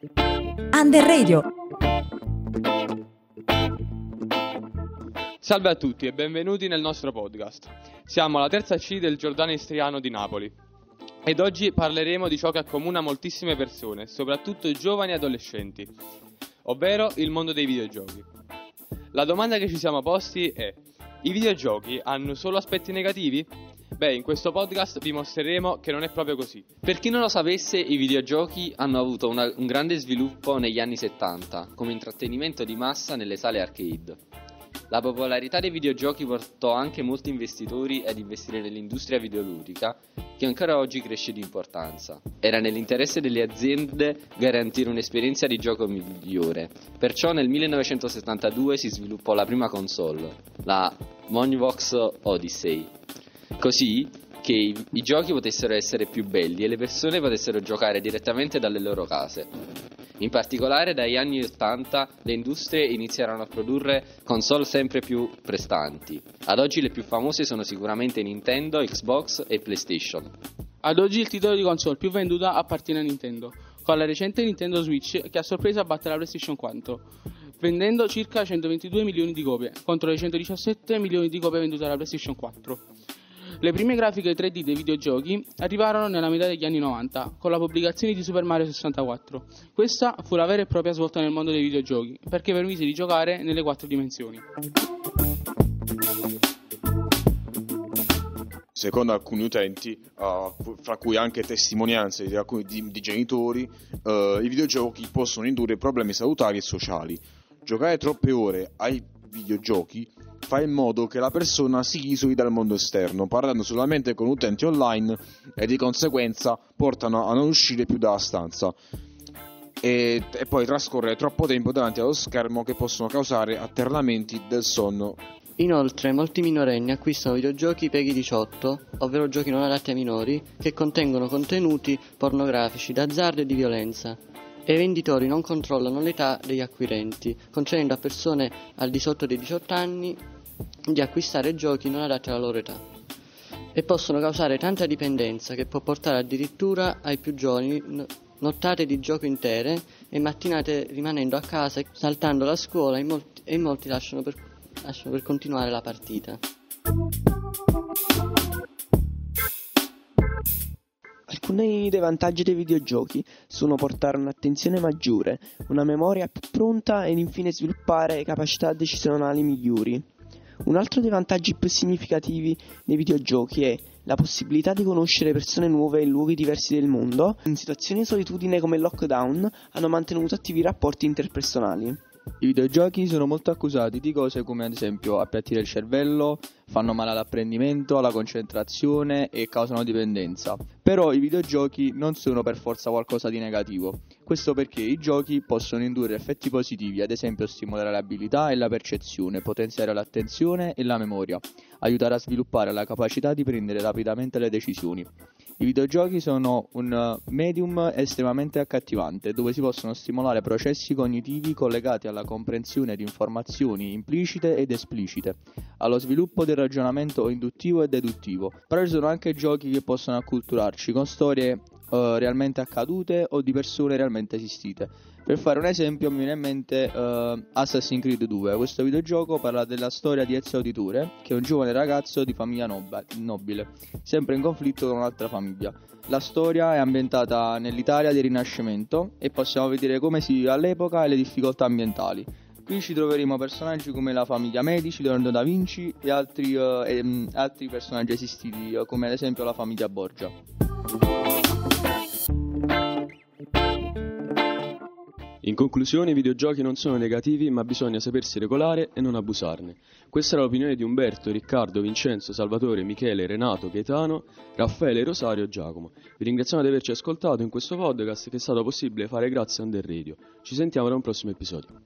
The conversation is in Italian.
Under Radio. Salve a tutti e benvenuti nel nostro podcast. Siamo alla terza C del Giordano Istriano di Napoli ed oggi parleremo di ciò che accomuna moltissime persone, soprattutto giovani e adolescenti, ovvero il mondo dei videogiochi. La domanda che ci siamo posti è: i videogiochi hanno solo aspetti negativi? Beh, in questo podcast vi mostreremo che non è proprio così. Per chi non lo sapesse, i videogiochi hanno avuto una, un grande sviluppo negli anni 70 come intrattenimento di massa nelle sale arcade. La popolarità dei videogiochi portò anche molti investitori ad investire nell'industria videoludica, che ancora oggi cresce di importanza. Era nell'interesse delle aziende garantire un'esperienza di gioco migliore. Perciò nel 1972 si sviluppò la prima console, la Monvox Odyssey, così che i, i giochi potessero essere più belli e le persone potessero giocare direttamente dalle loro case. In particolare dagli anni 80 le industrie iniziarono a produrre console sempre più prestanti. Ad oggi le più famose sono sicuramente Nintendo, Xbox e PlayStation. Ad oggi il titolo di console più venduta appartiene a Nintendo, con la recente Nintendo Switch che a sorpresa batte la PlayStation 4, vendendo circa 122 milioni di copie, contro le 117 milioni di copie vendute alla PlayStation 4. Le prime grafiche 3D dei videogiochi arrivarono nella metà degli anni 90 con la pubblicazione di Super Mario 64. Questa fu la vera e propria svolta nel mondo dei videogiochi perché permise di giocare nelle quattro dimensioni. Secondo alcuni utenti, uh, fra cui anche testimonianze di alcuni di, di genitori, uh, i videogiochi possono indurre problemi salutari e sociali. Giocare troppe ore ai videogiochi fa in modo che la persona si isoli dal mondo esterno, parlando solamente con utenti online e di conseguenza portano a non uscire più dalla stanza. E, e poi trascorrere troppo tempo davanti allo schermo che possono causare alternamenti del sonno Inoltre, molti minorenni acquistano videogiochi per i 18, ovvero giochi non adatti ai minori, che contengono contenuti pornografici, d'azzardo e di violenza. E i venditori non controllano l'età degli acquirenti, concedendo a persone al di sotto dei 18 anni di acquistare giochi non adatti alla loro età. E possono causare tanta dipendenza che può portare addirittura ai più giovani nottate di gioco intere e mattinate rimanendo a casa, saltando la scuola e molti, e molti lasciano per lascio per continuare la partita. Alcuni dei vantaggi dei videogiochi sono portare un'attenzione maggiore, una memoria più pronta ed infine sviluppare capacità decisionali migliori. Un altro dei vantaggi più significativi dei videogiochi è la possibilità di conoscere persone nuove in luoghi diversi del mondo. In situazioni di solitudine come il lockdown hanno mantenuto attivi rapporti interpersonali. I videogiochi sono molto accusati di cose come ad esempio appiattire il cervello, fanno male all'apprendimento, alla concentrazione e causano dipendenza. Però i videogiochi non sono per forza qualcosa di negativo. Questo perché i giochi possono indurre effetti positivi, ad esempio stimolare l'abilità e la percezione, potenziare l'attenzione e la memoria, aiutare a sviluppare la capacità di prendere rapidamente le decisioni. I videogiochi sono un medium estremamente accattivante dove si possono stimolare processi cognitivi collegati alla comprensione di informazioni implicite ed esplicite, allo sviluppo del ragionamento induttivo e deduttivo. Però ci sono anche giochi che possono acculturarci con storie uh, realmente accadute o di persone realmente esistite. Per fare un esempio mi viene in mente uh, Assassin's Creed 2, questo videogioco parla della storia di Ezio Auditore, che è un giovane ragazzo di famiglia nob- nobile, sempre in conflitto con un'altra famiglia. La storia è ambientata nell'Italia del Rinascimento e possiamo vedere come si vive all'epoca e le difficoltà ambientali. Qui ci troveremo personaggi come la famiglia Medici, Leonardo da Vinci e altri, uh, e, um, altri personaggi esistiti, uh, come ad esempio la famiglia Borgia. In conclusione, i videogiochi non sono negativi, ma bisogna sapersi regolare e non abusarne. Questa è l'opinione di Umberto, Riccardo, Vincenzo, Salvatore, Michele, Renato, Gaetano, Raffaele, Rosario e Giacomo. Vi ringraziamo di averci ascoltato in questo podcast che è stato possibile fare grazie a Under Radio. Ci sentiamo da un prossimo episodio.